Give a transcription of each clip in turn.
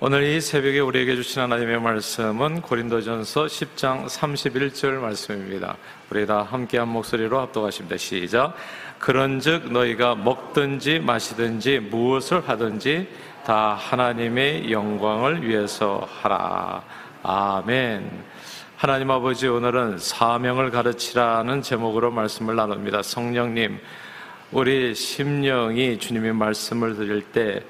오늘 이 새벽에 우리에게 주신 하나님의 말씀은 고린도전서 10장 31절 말씀입니다. 우리 다 함께 한 목소리로 합독하십니다. 시작. 그런즉 너희가 먹든지 마시든지 무엇을 하든지 다 하나님의 영광을 위해서 하라. 아멘. 하나님 아버지 오늘은 사명을 가르치라는 제목으로 말씀을 나눕니다. 성령님, 우리 심령이 주님의 말씀을 들을 때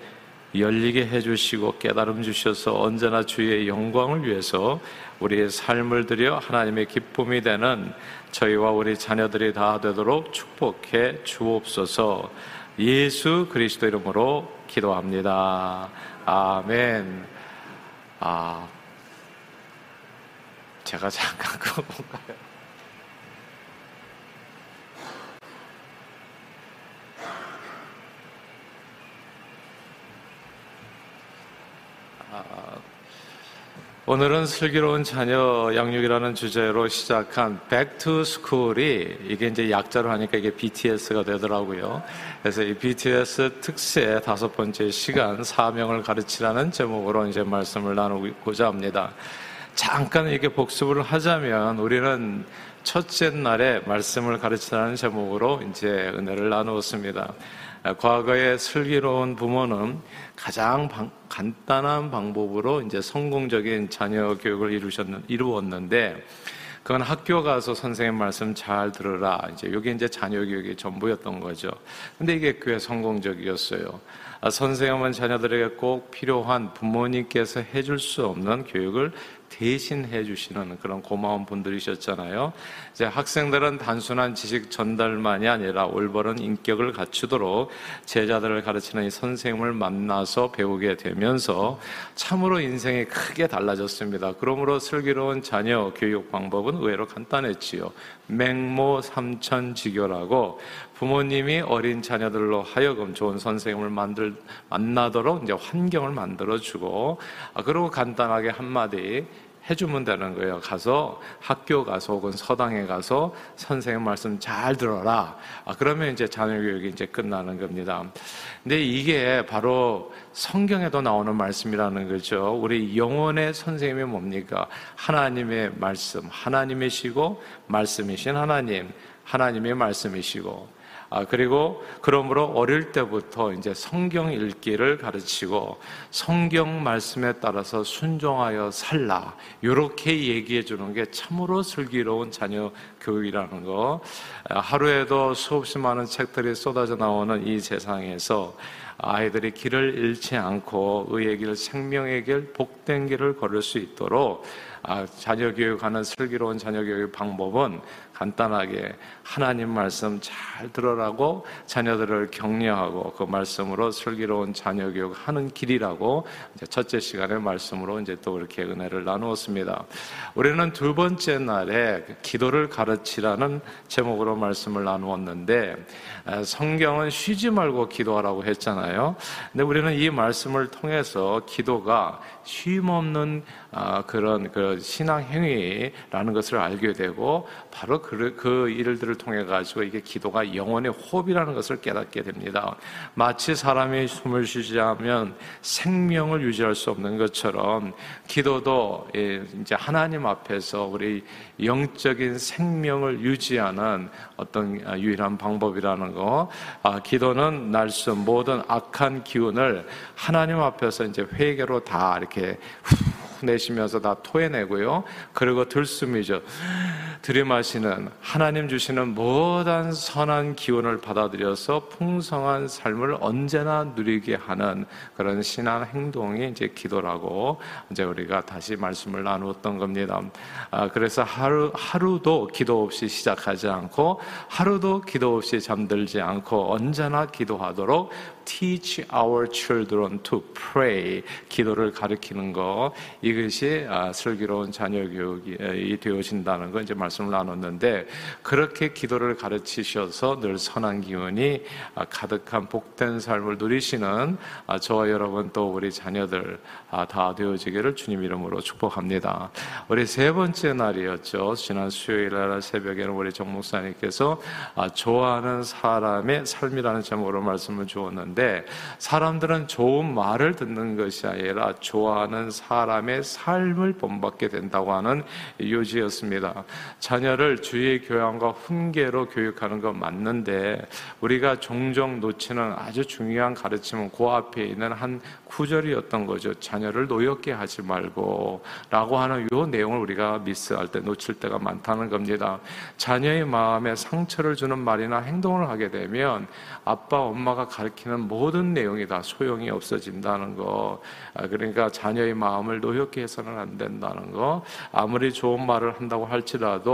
열리게 해주시고 깨달음 주셔서 언제나 주의 영광을 위해서 우리의 삶을 들여 하나님의 기쁨이 되는 저희와 우리 자녀들이 다 되도록 축복해 주옵소서 예수 그리스도 이름으로 기도합니다. 아멘. 아, 제가 잠깐 그거 볼까요? 오늘은 슬기로운 자녀 양육이라는 주제로 시작한 School이 이게 이제 약자로 하니까 이게 BTS가 되더라고요. 그래서 이 BTS 특세 다섯 번째 시간 사명을 가르치라는 제목으로 이제 말씀을 나누고자 합니다. 잠깐 이렇게 복습을 하자면 우리는 첫째 날에 말씀을 가르치라는 제목으로 이제 은혜를 나누었습니다. 과거의 슬기로운 부모는 가장 방, 간단한 방법으로 이제 성공적인 자녀 교육을 이루셨는, 이루었는데 그건 학교 가서 선생님 말씀 잘 들으라. 이제 이게 이제 자녀 교육의 전부였던 거죠. 근데 이게 꽤 성공적이었어요. 아, 선생님은 자녀들에게 꼭 필요한 부모님께서 해줄 수 없는 교육을 대신해 주시는 그런 고마운 분들이셨잖아요. 이제 학생들은 단순한 지식 전달만이 아니라 올바른 인격을 갖추도록 제자들을 가르치는 이 선생님을 만나서 배우게 되면서 참으로 인생이 크게 달라졌습니다. 그러므로 슬기로운 자녀 교육 방법은 의외로 간단했지요. 맹모 삼천지교라고 부모님이 어린 자녀들로 하여금 좋은 선생님을 만들 만나도록 이제 환경을 만들어 주고 아, 그리고 간단하게 한마디 해주면 되는 거예요. 가서 학교 가서 혹은 서당에 가서 선생님 말씀 잘 들어라. 아, 그러면 이제 자녀 교육이 이제 끝나는 겁니다. 근데 이게 바로 성경에도 나오는 말씀이라는 거죠. 우리 영혼의 선생님이 뭡니까? 하나님의 말씀, 하나님이시고 말씀이신 하나님, 하나님의 말씀이시고 아, 그리고 그러므로 어릴 때부터 이제 성경 읽기를 가르치고 성경 말씀에 따라서 순종하여 살라. 이렇게 얘기해 주는 게 참으로 슬기로운 자녀 교육이라는 거. 아, 하루에도 수없이 많은 책들이 쏟아져 나오는 이 세상에서 아이들이 길을 잃지 않고 의의 길, 생명의 길, 복된 길을 걸을 수 있도록 아, 자녀 교육하는 슬기로운 자녀 교육 방법은 간단하게 하나님 말씀 잘 들어라고 자녀들을 격려하고 그 말씀으로 슬기로운 자녀 교육하는 길이라고 첫째 시간의 말씀으로 이제 또 이렇게 은혜를 나누었습니다. 우리는 두 번째 날에 기도를 가르치라는 제목으로 말씀을 나누었는데 성경은 쉬지 말고 기도하라고 했잖아요. 근데 우리는 이 말씀을 통해서 기도가 쉼 없는 아, 그런 그 신앙 행위라는 것을 알게 되고 바로 그, 그 일들을 통해 가지고 이게 기도가 영혼의 호흡이라는 것을 깨닫게 됩니다. 마치 사람이 숨을 쉬지 않으면 생명을 유지할 수 없는 것처럼 기도도 예, 이제 하나님 앞에서 우리 영적인 생명을 유지하는 어떤 유일한 방법이라는 거. 아, 기도는 날수 모든 악한 기운을 하나님 앞에서 이제 회개로 다 이렇게 후 내쉬면서 다 토해내고요. 그리고 들숨이죠. 들이마시는 하나님 주시는 모든 선한 기운을 받아들여서 풍성한 삶을 언제나 누리게 하는 그런 신앙 행동이 이제 기도라고 이제 우리가 다시 말씀을 나누었던 겁니다. 아, 그래서 하루, 하루도 기도 없이 시작하지 않고 하루도 기도 없이 잠들지 않고 언제나 기도하도록 teach our children to pray. 기도를 가르치는 거. 이것이 아, 슬기로운 자녀 교육이 되어진다는 거 이제 말씀 말씀을 나눴는데 그렇게 기도를 가르치셔서 늘 선한 기운이 가득한 복된 삶을 누리시는 저와 여러분 또 우리 자녀들 다 되어지기를 주님 이름으로 축복합니다. 우리 세 번째 날이었죠. 지난 수요일 날 새벽에는 우리 정 목사님께서 좋아하는 사람의 삶이라는 제목으로 말씀을 주었는데 사람들은 좋은 말을 듣는 것이 아니라 좋아하는 사람의 삶을 본받게 된다고 하는 요지였습니다. 자녀를 주의 교양과 훈계로 교육하는 건 맞는데 우리가 종종 놓치는 아주 중요한 가르침은 그 앞에 있는 한 구절이었던 거죠. 자녀를 노엽게 하지 말고 라고 하는 요 내용을 우리가 미스할 때 놓칠 때가 많다는 겁니다. 자녀의 마음에 상처를 주는 말이나 행동을 하게 되면 아빠, 엄마가 가르치는 모든 내용이 다 소용이 없어진다는 거. 아, 그러니까 자녀의 마음을 노엽게 해서는 안 된다는 거. 아무리 좋은 말을 한다고 할지라도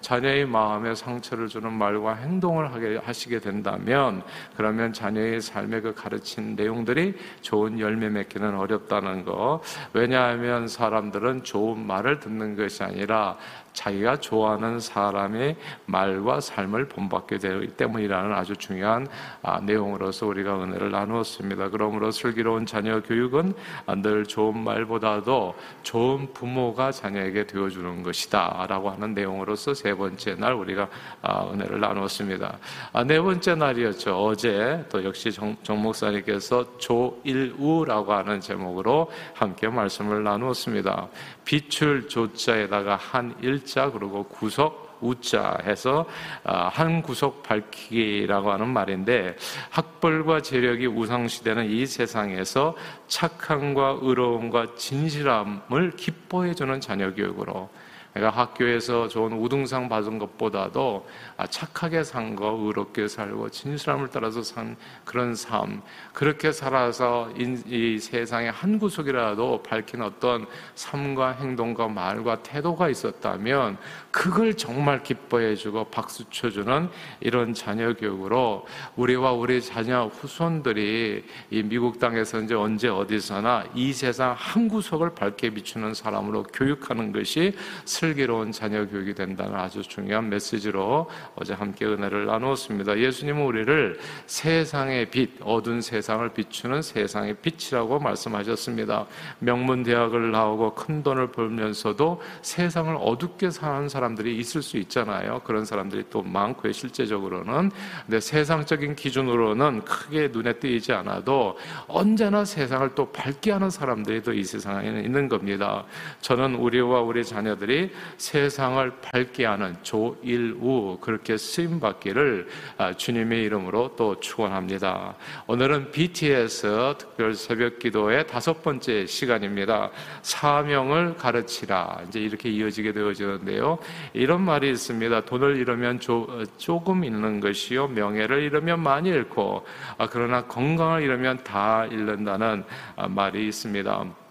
자녀의 마음에 상처를 주는 말과 행동을 하게 하시게 된다면 그러면 자녀의 삶에 그 가르친 내용들이 좋은 열매 맺기는 어렵다는 거. 왜냐하면 사람들은 좋은 말을 듣는 것이 아니라 자기가 좋아하는 사람의 말과 삶을 본받게 되기 때문이라는 아주 중요한 아, 내용으로서 우리가 은혜를 나누었습니다. 그러므로 슬기로운 자녀 교육은 늘 좋은 말보다도 좋은 부모가 자녀에게 되어주는 것이다. 라고 하는 내용으로서 세 번째 날 우리가 아, 은혜를 나누었습니다. 아, 네 번째 날이었죠. 어제 또 역시 정, 정 목사님께서 조일우라고 하는 제목으로 함께 말씀을 나누었습니다. 빛을 조자에다가 한일 자 그리고 구석 우자 해서 아, 한 구석 밝히기라고 하는 말인데 학벌과 재력이 우상시되는 이 세상에서 착함과 의로움과 진실함을 기뻐해 주는 자녀 교육으로 내가 학교에서 좋은 우등상 받은 것보다도 아, 착하게 산 거, 의롭게 살고 진실함을 따라서 산 그런 삶, 그렇게 살아서 이 세상의 한 구석이라도 밝힌 어떤 삶과 행동과 말과 태도가 있었다면 그걸 정말 기뻐해주고 박수 쳐주는 이런 자녀 교육으로 우리와 우리 자녀 후손들이 이 미국 땅에서 이제 언제 어디서나 이 세상 한 구석을 밝게 비추는 사람으로 교육하는 것이 슬 기로운 자녀 교육이 된다는 아주 중요한 메시지로 어제 함께 은혜를 나누었습니다. 예수님은 우리를 세상의 빛, 어두운 세상을 비추는 세상의 빛이라고 말씀하셨습니다. 명문 대학을 나오고 큰 돈을 벌면서도 세상을 어둡게 사는 사람 사람들이 있을 수 있잖아요. 그런 사람들이 또 많고요. 실제적으로는. 근데 세상적인 기준으로는 크게 눈에 띄지 않아도 언제나 세상을 또 밝게 하는 사람들이 또 이 세상에 있는 겁니다. 저는 우리와 우리 자녀들이 세상을 밝게 하는 조일우 그렇게 쓰임 받기를 아, 주님의 이름으로 또 축원합니다. 오늘은 BTS 특별 새벽 기도의 다섯 번째 시간입니다. 사명을 가르치라. 이제 이렇게 이어지게 되어지는데요. 이런 말이 있습니다. 돈을 잃으면 조, 조금 잃는 것이요. 명예를 잃으면 많이 잃고, 아, 그러나 건강을 잃으면 다 잃는다는 아, 말이 있습니다.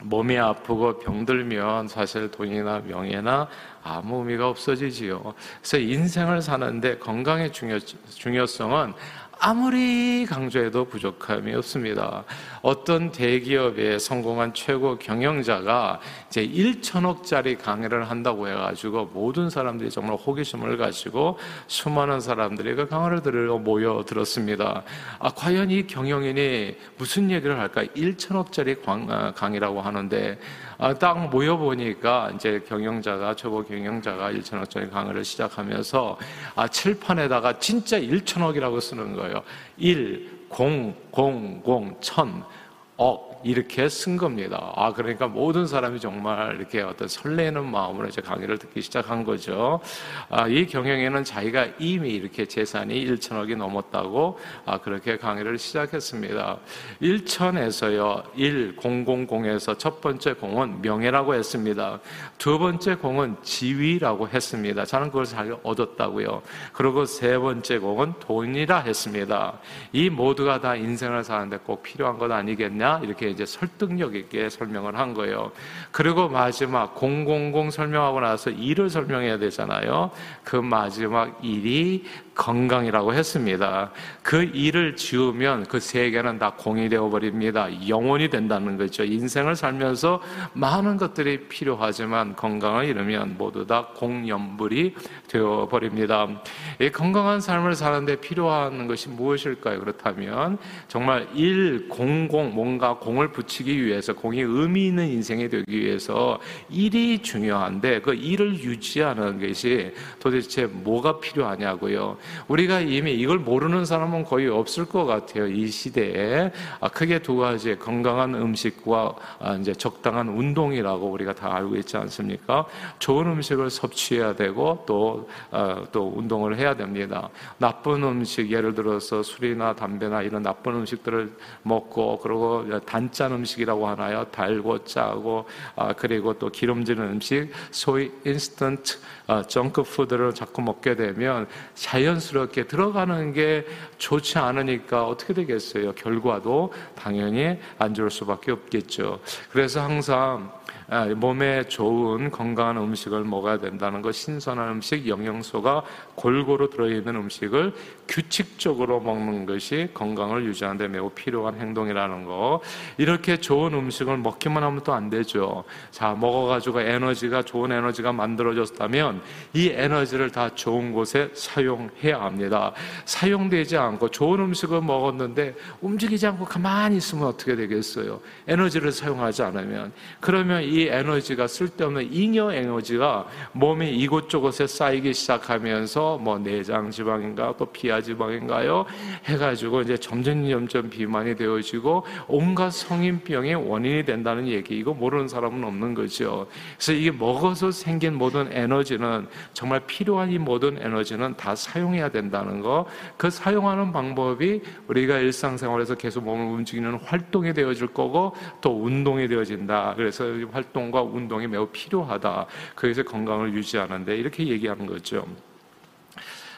몸이 아프고 병들면 사실 돈이나 명예나 아무 의미가 없어지지요. 그래서 인생을 사는데 건강의 중요, 중요성은 아무리 강조해도 부족함이 없습니다. 어떤 대기업에 성공한 최고 경영자가 이제 1천억짜리 강의를 한다고 해가지고 모든 사람들이 정말 호기심을 가지고 수많은 사람들이 그 강의를 들으러 모여 들었습니다. 아, 과연 이 경영인이 무슨 얘기를 할까? 1천억짜리 아, 강의라고 하는데 아, 딱 모여보니까 이제 경영자가, 초보 경영자가 1천억짜리 강의를 시작하면서 아, 칠판에다가 진짜 1천억이라고 쓰는 거예요. 1, 0, 0, 0, 1000, 억. 이렇게 쓴 겁니다. 아, 그러니까 모든 사람이 정말 이렇게 어떤 설레는 마음으로 이제 강의를 듣기 시작한 거죠. 아, 이 경영에는 자기가 이미 이렇게 재산이 1천억이 넘었다고 아, 그렇게 강의를 시작했습니다. 1천에서요, 1, 000에서 첫 번째 공은 명예라고 했습니다. 두 번째 공은 지위라고 했습니다. 저는 그걸 잘 얻었다고요. 그리고 세 번째 공은 돈이라 했습니다. 이 모두가 다 인생을 사는데 꼭 필요한 것 아니겠냐? 이렇게 이제 설득력 있게 설명을 한 거예요. 그리고 마지막 000 설명하고 나서 일을 설명해야 되잖아요. 그 마지막 일이 건강이라고 했습니다. 그 일을 지우면 그 세계는 다 공이 되어 버립니다. 영원이 된다는 거죠. 인생을 살면서 많은 것들이 필요하지만 건강을 잃으면 모두 다 공연불이 되어 버립니다. 이 건강한 삶을 사는데 필요한 것이 무엇일까요? 그렇다면 정말 일, 공공 뭔가 공을 붙이기 위해서 공이 의미 있는 인생이 되기 위해서 일이 중요한데 그 일을 유지하는 것이 도대체 뭐가 필요하냐고요. 우리가 이미 이걸 모르는 사람은 거의 없을 것 같아요. 이 시대에 아, 크게 두 가지 건강한 음식과 아, 이제 적당한 운동이라고 우리가 다 알고 있지 않습니까? 좋은 음식을 섭취해야 되고 또또 어, 또 운동을 해야 됩니다. 나쁜 음식 예를 들어서 술이나 담배나 이런 나쁜 음식들을 먹고 그리고 단짠 음식이라고 하나요? 달고 짜고 아, 그리고 또 기름진 음식 소위 인스턴트 정크 푸드를 자꾸 먹게 되면 자연 스럽게 들어가는 게 좋지 않으니까 어떻게 되겠어요? 결과도 당연히 안 좋을 수밖에 없겠죠. 그래서 항상 아, 몸에 좋은 건강한 음식을 먹어야 된다는 것, 신선한 음식, 영양소가 골고루 들어있는 음식을 규칙적으로 먹는 것이 건강을 유지하는 데 매우 필요한 행동이라는 거. 이렇게 좋은 음식을 먹기만 하면 또 안 되죠. 자, 먹어가지고 에너지가, 좋은 에너지가 만들어졌다면 이 에너지를 다 좋은 곳에 사용해야 합니다. 사용되지 않고 좋은 음식을 먹었는데 움직이지 않고 가만히 있으면 어떻게 되겠어요? 에너지를 사용하지 않으면. 그러면 이이 에너지가 쓸데없는 잉여 에너지가 몸이 이곳저곳에 쌓이기 시작하면서 뭐 내장 지방인가 또 피하 지방인가요 해가지고 이제 점점 점점 비만이 되어지고 온갖 성인병의 원인이 된다는 얘기 이거 모르는 사람은 없는 거죠. 그래서 이게 먹어서 생긴 모든 에너지는 정말 필요한 이 모든 에너지는 다 사용해야 된다는 거. 그 사용하는 방법이 우리가 일상생활에서 계속 몸을 움직이는 활동이 되어질 거고 또 운동이 되어진다. 그래서 활 활동과 운동이 매우 필요하다. 그래서 건강을 유지하는데 이렇게 얘기하는 거죠.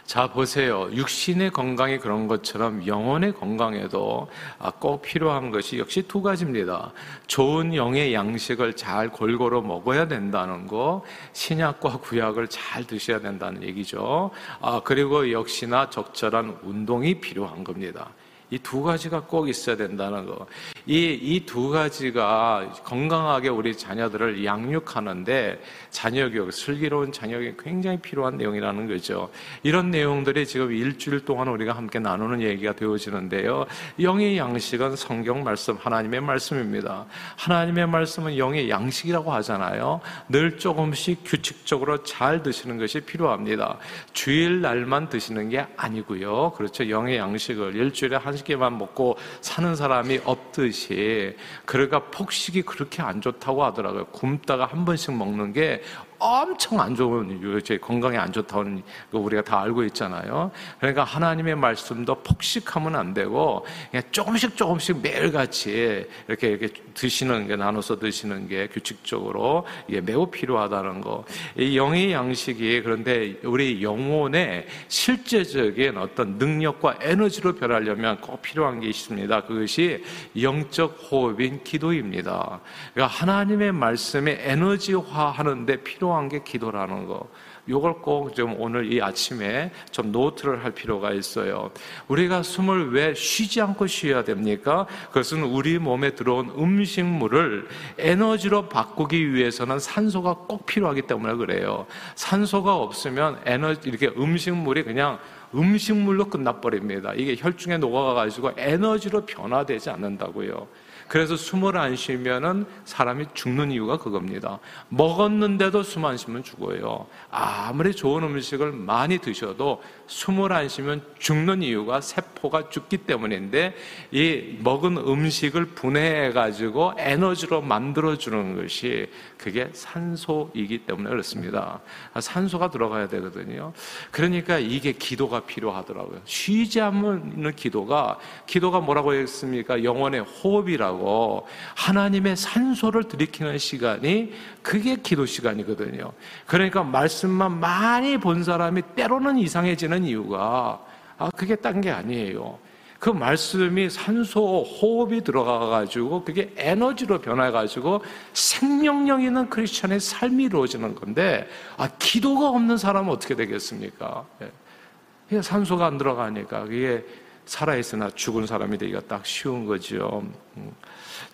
자, 보세요. 육신의 건강이 그런 것처럼 영혼의 건강에도 아, 꼭 필요한 것이 역시 두 가지입니다. 좋은 영의 양식을 잘 골고루 먹어야 된다는 거, 신약과 구약을 잘 드셔야 된다는 얘기죠. 아, 그리고 역시나 적절한 운동이 필요한 겁니다. 이 두 가지가 꼭 있어야 된다는 거. 이, 이 두 가지가 건강하게 우리 자녀들을 양육하는데 자녀교육, 슬기로운 자녀교육이 굉장히 필요한 내용이라는 거죠. 이런 내용들이 지금 일주일 동안 우리가 함께 나누는 얘기가 되어지는데요. 영의 양식은 성경 말씀, 하나님의 말씀입니다. 하나님의 말씀은 영의 양식이라고 하잖아요. 늘 조금씩 규칙적으로 잘 드시는 것이 필요합니다. 주일 날만 드시는 게 아니고요. 그렇죠. 영의 양식을 일주일에 한 시게만 먹고 사는 사람이 없듯이 그러니까 폭식이 그렇게 안 좋다고 하더라고요. 굶다가 한 번씩 먹는 게 엄청 안 좋은 제 건강에 안 좋다는 거 우리가 다 알고 있잖아요. 그러니까 하나님의 말씀도 폭식하면 안 되고 그냥 조금씩 조금씩 매일같이 이렇게 이렇게 드시는 게 나눠서 드시는 게 규칙적으로 이게 매우 필요하다는 거. 이 영의 양식이 그런데 우리 영혼의 실제적인 어떤 능력과 에너지로 변하려면 꼭 필요한 게 있습니다. 그것이 영적 호흡인 기도입니다. 그러니까 하나님의 말씀에 에너지화 하는데 필요 필요한 게 기도라는 거. 이걸 꼭 좀 오늘 이 아침에 좀 노트를 할 필요가 있어요. 우리가 숨을 왜 쉬지 않고 쉬어야 됩니까? 그것은 우리 몸에 들어온 음식물을 에너지로 바꾸기 위해서는 산소가 꼭 필요하기 때문에 그래요. 산소가 없으면 에너지, 이렇게 음식물이 그냥 음식물로 끝나버립니다. 이게 혈중에 녹아가지고 에너지로 변화되지 않는다고요. 그래서 숨을 안 쉬면은 사람이 죽는 이유가 그겁니다. 먹었는데도 숨 안 쉬면 죽어요. 아무리 좋은 음식을 많이 드셔도 숨을 안 쉬면 죽는 이유가 세포가 죽기 때문인데 이 먹은 음식을 분해해 가지고 에너지로 만들어 주는 것이 그게 산소이기 때문에 그렇습니다. 산소가 들어가야 되거든요. 그러니까 이게 기도가 필요하더라고요. 쉬지 않는 기도가 기도가 뭐라고 했습니까? 영원의 호흡이라고 하고 하나님의 산소를 들이키는 시간이 그게 기도 시간이거든요. 그러니까 말씀만 많이 본 사람이 때로는 이상해지는 이유가 아, 그게 딴 게 아니에요. 그 말씀이 산소 호흡이 들어가가지고 그게 에너지로 변해가지고 생명력 있는 크리스천의 삶이 이루어지는 건데 아 기도가 없는 사람은 어떻게 되겠습니까? 예. 산소가 안 들어가니까 그게 살아있으나 죽은 사람이 되기가 딱 쉬운 거죠. 음.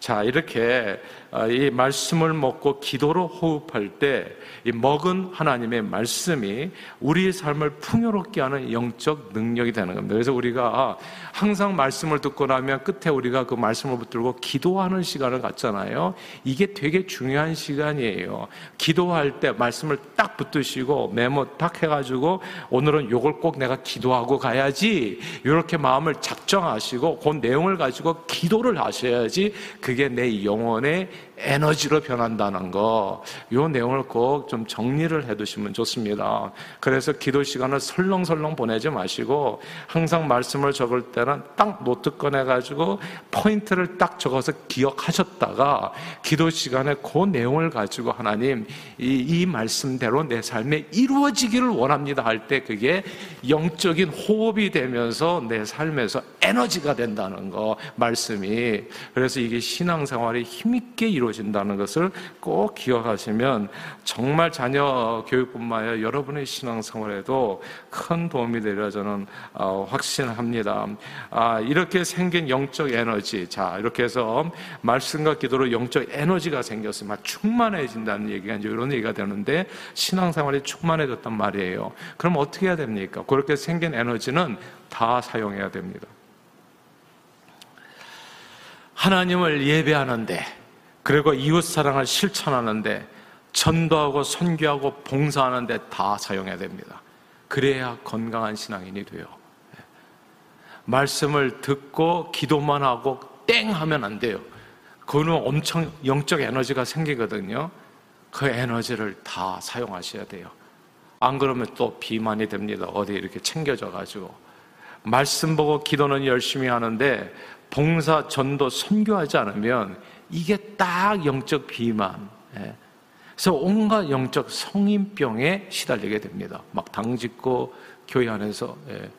자, 이렇게 어, 이 말씀을 먹고 기도로 호흡할 때 이 먹은 하나님의 말씀이 우리의 삶을 풍요롭게 하는 영적 능력이 되는 겁니다. 그래서 우리가 항상 말씀을 듣고 나면 끝에 우리가 그 말씀을 붙들고 기도하는 시간을 갖잖아요. 이게 되게 중요한 시간이에요. 기도할 때 말씀을 딱 붙드시고 메모 딱 해가지고 오늘은 요걸 꼭 내가 기도하고 가야지 이렇게 마음을 작정하시고 그 내용을 가지고 기도를 하셔야지 그게 내 영혼의 에너지로 변한다는 거, 요 내용을 꼭 좀 정리를 해 두시면 좋습니다. 그래서 기도 시간을 설렁설렁 보내지 마시고, 항상 말씀을 적을 때는 딱 노트 꺼내가지고 포인트를 딱 적어서 기억하셨다가, 기도 시간에 그 내용을 가지고 하나님, 이, 이 말씀대로 내 삶에 이루어지기를 원합니다 할 때 그게 영적인 호흡이 되면서 내 삶에서 에너지가 된다는 거, 말씀이. 그래서 이게 신앙생활이 힘있게 이루 이루어진다는 것을 꼭 기억하시면 정말 자녀 교육뿐만 아니라 여러분의 신앙생활에도 큰 도움이 되리라 저는 어, 확신합니다. 아, 이렇게 생긴 영적 에너지, 자 이렇게 해서 말씀과 기도로 영적 에너지가 생겼으면 충만해진다는 얘기가 이제 이런 얘기가 되는데 신앙생활이 충만해졌단 말이에요. 그럼 어떻게 해야 됩니까? 그렇게 생긴 에너지는 다 사용해야 됩니다. 하나님을 예배하는데 그리고 이웃 사랑을 실천하는데 전도하고 선교하고 봉사하는데 다 사용해야 됩니다. 그래야 건강한 신앙인이 돼요. 예. 말씀을 듣고 기도만 하고 땡 하면 안 돼요. 그거는 엄청 영적 에너지가 생기거든요. 그 에너지를 다 사용하셔야 돼요. 안 그러면 또 비만이 됩니다. 어디 이렇게 챙겨져 가지고. 말씀 보고 기도는 열심히 하는데 봉사, 전도, 선교하지 않으면 이게 딱 영적 비만. 예. 그래서 온갖 영적 성인병에 시달리게 됩니다. 막 당짓고 교회 안에서. 예.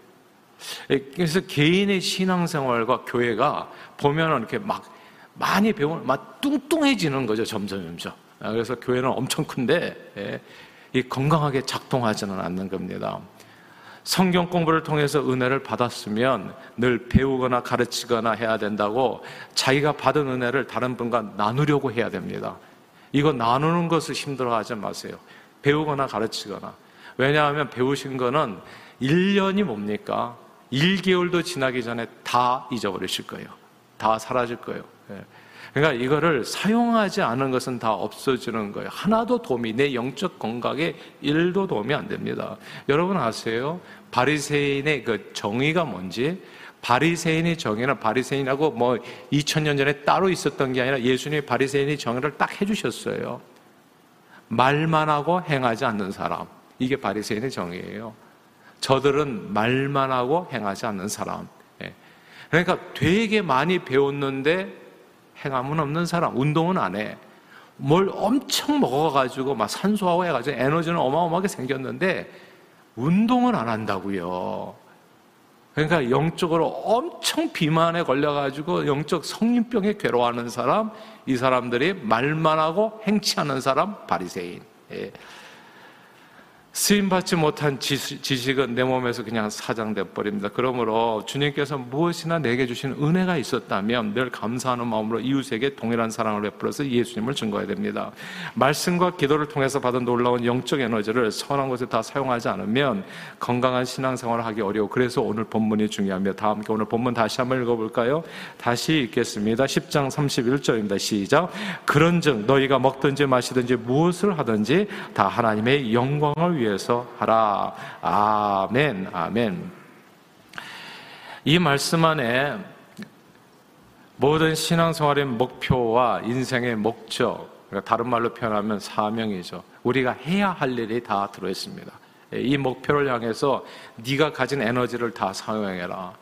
예. 그래서 개인의 신앙생활과 교회가 보면은 이렇게 막 많이 배우면 막 뚱뚱해지는 거죠. 점점 점점. 아, 그래서 교회는 엄청 큰데 이 건강하게 작동하지는 않는 겁니다. 성경 공부를 통해서 은혜를 받았으면 늘 배우거나 가르치거나 해야 된다고 자기가 받은 은혜를 다른 분과 나누려고 해야 됩니다. 이거 나누는 것을 힘들어 하지 마세요. 배우거나 가르치거나. 왜냐하면 배우신 거는 1년이 뭡니까? 1개월도 지나기 전에 다 잊어버리실 거예요. 다 사라질 거예요. 예. 그러니까 이거를 사용하지 않은 것은 다 없어지는 거예요. 하나도 도움이 내 영적 건강에 일도 도움이 안 됩니다. 여러분 아세요? 바리새인의 그 정의가 뭔지 바리새인의 정의는 바리새인하고 뭐 2000년 전에 따로 있었던 게 아니라 예수님이 바리새인의 정의를 딱 해주셨어요. 말만 하고 행하지 않는 사람. 이게 바리새인의 정의예요. 저들은 말만 하고 행하지 않는 사람. 예. 그러니까 되게 많이 배웠는데 행함은 없는 사람, 운동은 안 해. 뭘 엄청 먹어가지고 막 산소하고 해가지고 에너지는 어마어마하게 생겼는데 운동은 안 한다고요. 그러니까 영적으로 엄청 비만에 걸려가지고 영적 성인병에 괴로워하는 사람, 이 사람들이 말만 하고 행치하는 사람, 바리새인. 예. 쓰임받지 못한 지식은 내 몸에서 그냥 사장돼 버립니다. 그러므로 주님께서 무엇이나 내게 주신 은혜가 있었다면 늘 감사하는 마음으로 이웃에게 동일한 사랑을 베풀어서 예수님을 증거해야 됩니다. 말씀과 기도를 통해서 받은 놀라운 영적 에너지를 선한 것에 다 사용하지 않으면 건강한 신앙생활을 하기 어려워. 그래서 오늘 본문이 중요합니다. 다 함께 오늘 본문 다시 한번 읽어볼까요? 다시 읽겠습니다. 10장 31절입니다. 시작. 그런즉 너희가 먹든지 마시든지 무엇을 하든지 다 하나님의 영광을 위해 위해서 하라. 아멘, 아멘. 이 말씀 안에 모든 신앙생활의 목표와 인생의 목적, 그러니까 다른 말로 표현하면 사명이죠. 우리가 해야 할 일이 다 들어있습니다. 이 목표를 향해서 네가 가진 에너지를 다 사용해라.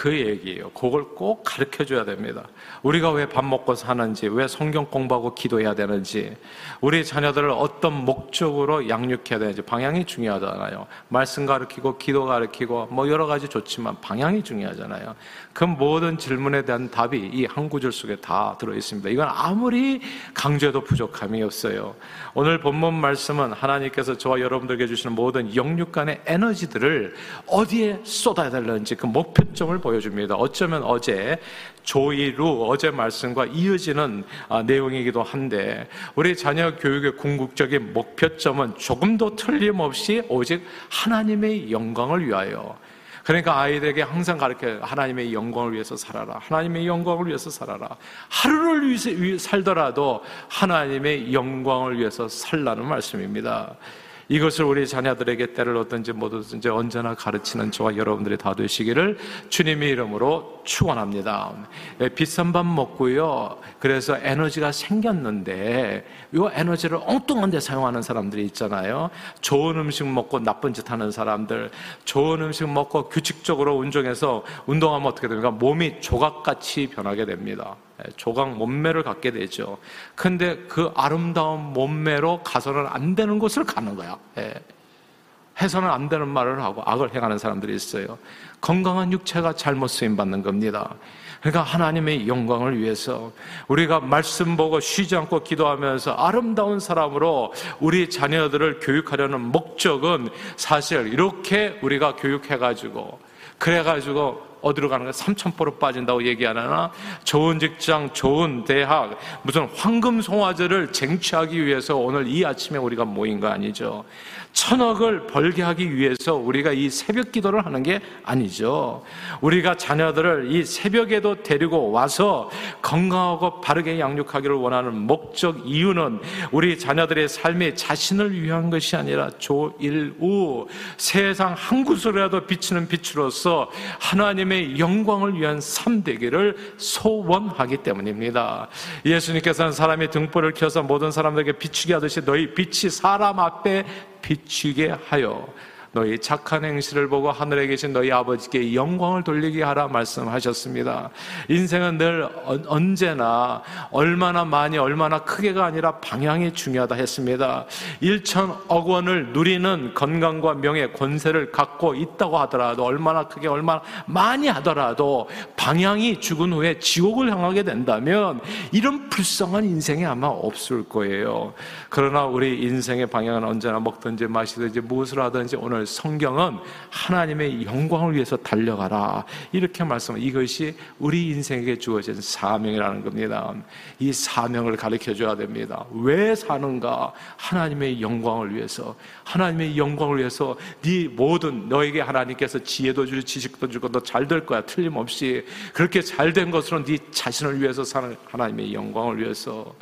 그 얘기예요. 그걸 꼭 가르쳐 줘야 됩니다. 우리가 왜 밥 먹고 사는지, 왜 성경 공부하고 기도해야 되는지, 우리 자녀들을 어떤 목적으로 양육해야 되는지 방향이 중요하잖아요. 말씀 가르치고 기도 가르치고 뭐 여러 가지 좋지만 방향이 중요하잖아요. 그 모든 질문에 대한 답이 이 한 구절 속에 다 들어 있습니다. 이건 아무리 강조해도 부족함이 없어요. 오늘 본문 말씀은 하나님께서 저와 여러분들에게 주시는 모든 영육 간의 에너지들을 어디에 쏟아야 되는지 그 목표점을 보 여줍니다. 어쩌면 어제 조이루 어제 말씀과 이어지는 아, 내용이기도 한데 우리 자녀 교육의 궁극적인 목표점은 조금도 틀림없이 오직 하나님의 영광을 위하여 그러니까 아이들에게 항상 가르쳐 하나님의 영광을 위해서 살아라. 하나님의 영광을 위해서 살아라. 하루를 위해 살더라도 하나님의 영광을 위해서 살라는 말씀입니다. 이것을 우리 자녀들에게 때를 얻든지 뭐든지 언제나 가르치는 저와 여러분들이 다 되시기를 주님의 이름으로 축원합니다. 예, 비싼 밥 먹고요. 그래서 에너지가 생겼는데 이 에너지를 엉뚱한 데 사용하는 사람들이 있잖아요. 좋은 음식 먹고 나쁜 짓 하는 사람들, 좋은 음식 먹고 규칙적으로 운동해서 운동하면 어떻게 됩니까? 몸이 조각같이 변하게 됩니다. 예, 조각 몸매를 갖게 되죠. 근데 그 아름다운 몸매로 가서는 안 되는 곳을 가는 거야. 예. 해서는 안 되는 말을 하고 악을 행하는 사람들이 있어요. 건강한 육체가 잘못 쓰임 받는 겁니다. 그러니까 하나님의 영광을 위해서 우리가 말씀 보고 쉬지 않고 기도하면서 아름다운 사람으로 우리 자녀들을 교육하려는 목적은 사실 이렇게 우리가 교육해가지고 그래가지고 어디로 가는 거야? 삼천포로 빠진다고 얘기 안 하나? 좋은 직장, 좋은 대학, 무슨 황금 송화제를 쟁취하기 위해서 오늘 이 아침에 우리가 모인 거 아니죠? 천억을 벌게 하기 위해서 우리가 이 새벽 기도를 하는 게 아니죠. 우리가 자녀들을 이 새벽에도 데리고 와서 건강하고 바르게 양육하기를 원하는 목적 이유는 우리 자녀들의 삶에 자신을 위한 것이 아니라 조일우 세상 한 구슬이라도 비치는 빛으로서 하나님의 영광을 위한 삶 되기를 소원하기 때문입니다. 예수님께서는 사람의 등불을 켜서 모든 사람들에게 비추게 하듯이 너희 빛이 사람 앞에 비추게 하여 너희 착한 행실을 보고 하늘에 계신 너희 아버지께 영광을 돌리게 하라 말씀하셨습니다. 인생은 늘 언제나 얼마나 많이 얼마나 크게가 아니라 방향이 중요하다 했습니다. 1천억 원을 누리는 건강과 명예, 권세를 갖고 있다고 하더라도 얼마나 크게 얼마나 많이 하더라도 방향이 죽은 후에 지옥을 향하게 된다면 이런 불쌍한 인생이 아마 없을 거예요. 그러나 우리 인생의 방향은 언제나 먹든지 마시든지 무엇을 하든지 오늘 오늘 성경은 하나님의 영광을 위해서 달려가라. 이렇게 말씀, 이것이 우리 인생에게 주어진 사명이라는 겁니다. 이 사명을 가르쳐 줘야 됩니다. 왜 사는가? 하나님의 영광을 위해서. 하나님의 영광을 위해서 네 모든 너에게 하나님께서 지혜도 주고 지식도 주고 너 잘 될 거야. 틀림없이. 그렇게 잘 된 것으로 네 자신을 위해서 사는 하나님의 영광을 위해서.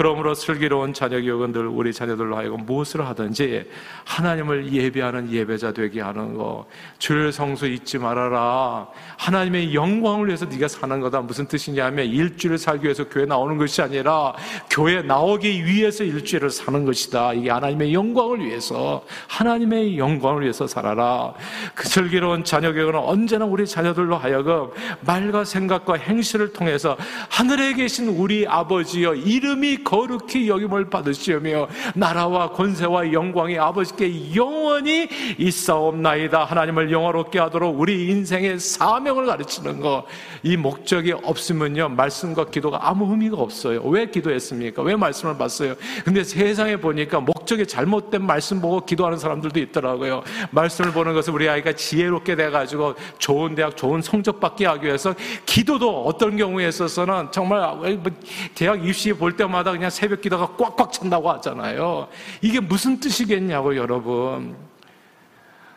그러므로 슬기로운 자녀 교육은 늘 우리 자녀들로 하여금 무엇을 하든지 하나님을 예배하는 예배자 되게 하는 거. 주일 성수 잊지 말아라. 하나님의 영광을 위해서 네가 사는 거다. 무슨 뜻이냐면 일주일을 살기 위해서 교회 나오는 것이 아니라 교회 나오기 위해서 일주일을 사는 것이다. 이게 하나님의 영광을 위해서 하나님의 영광을 위해서 살아라. 그 슬기로운 자녀 교육은 언제나 우리 자녀들로 하여금 말과 생각과 행실을 통해서 하늘에 계신 우리 아버지여 이름이 거룩히 여김을 받으시며 나라와 권세와 영광이 아버지께 영원히 있사옵나이다. 하나님을 영화롭게 하도록 우리 인생의 사명을 가르치는 것. 이 목적이 없으면요. 말씀과 기도가 아무 의미가 없어요. 왜 기도했습니까? 왜 말씀을 봤어요? 근데 세상에 보니까 목적이 잘못된 말씀 보고 기도하는 사람들도 있더라고요. 말씀을 보는 것을 우리 아이가 지혜롭게 돼가지고 좋은 대학, 좋은 성적 받게 하기 위해서 기도도 어떤 경우에 있어서는 정말 뭐 대학 입시 볼 때마다 때마다 그냥 새벽 기도가 꽉꽉 찬다고 하잖아요. 이게 무슨 뜻이겠냐고, 여러분.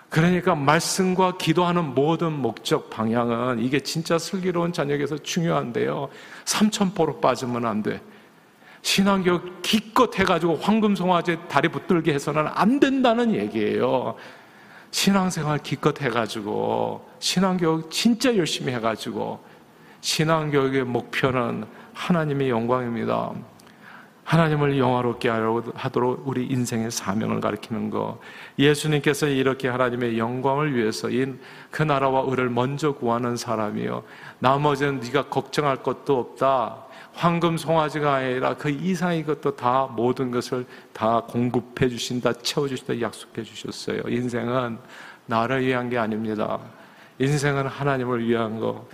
그러니까 말씀과 기도하는 모든 목적 방향은 이게 진짜 슬기로운 자녀에게서 중요한데요. 삼천포로 빠지면 안 돼. 신앙교육 기껏 해가지고 황금송아지 다리 붙들게 해서는 안 된다는 얘기예요. 신앙생활 기껏 해가지고 신앙교육 진짜 열심히 해가지고 신앙교육의 목표는 하나님의 영광입니다. 하나님을 영화롭게 하도록 우리 인생의 사명을 가리키는 거. 예수님께서 이렇게 하나님의 영광을 위해서 그 나라와 의를 먼저 구하는 사람이요. 나머지는 네가 걱정할 것도 없다. 황금 송아지가 아니라 그 이상의 것도 다 모든 것을 다 공급해 주신다, 채워 주신다 약속해 주셨어요. 인생은 나를 위한 게 아닙니다. 인생은 하나님을 위한 거.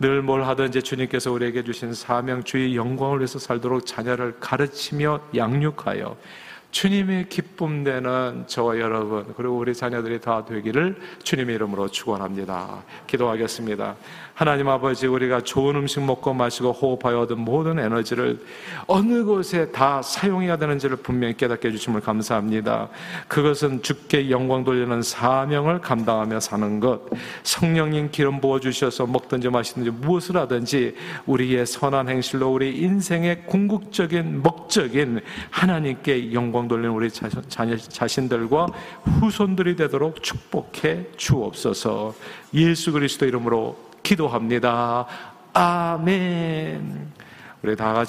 늘 뭘 하든지 주님께서 우리에게 주신 사명, 주의 영광을 위해서 살도록 자녀를 가르치며 양육하여 주님의 기쁨 되는 저와 여러분 그리고 우리 자녀들이 다 되기를 주님의 이름으로 축원합니다. 기도하겠습니다. 하나님 아버지 우리가 좋은 음식 먹고 마시고 호흡하여 얻은 모든 에너지를 어느 곳에 다 사용해야 되는지를 분명히 깨닫게 해주심을 감사합니다. 그것은 주께 영광 돌리는 사명을 감당하며 사는 것 성령님 기름 부어 주셔서 먹든지 마시든지 무엇을 하든지 우리의 선한 행실로 우리 인생의 궁극적인 목적인 하나님께 영광 돌리는 우리 자신, 자신 들과 후손들이 되도록 축복해 주옵소서 예수 그리스도 이름으로 기도합니다. 아멘. 우리 다 같이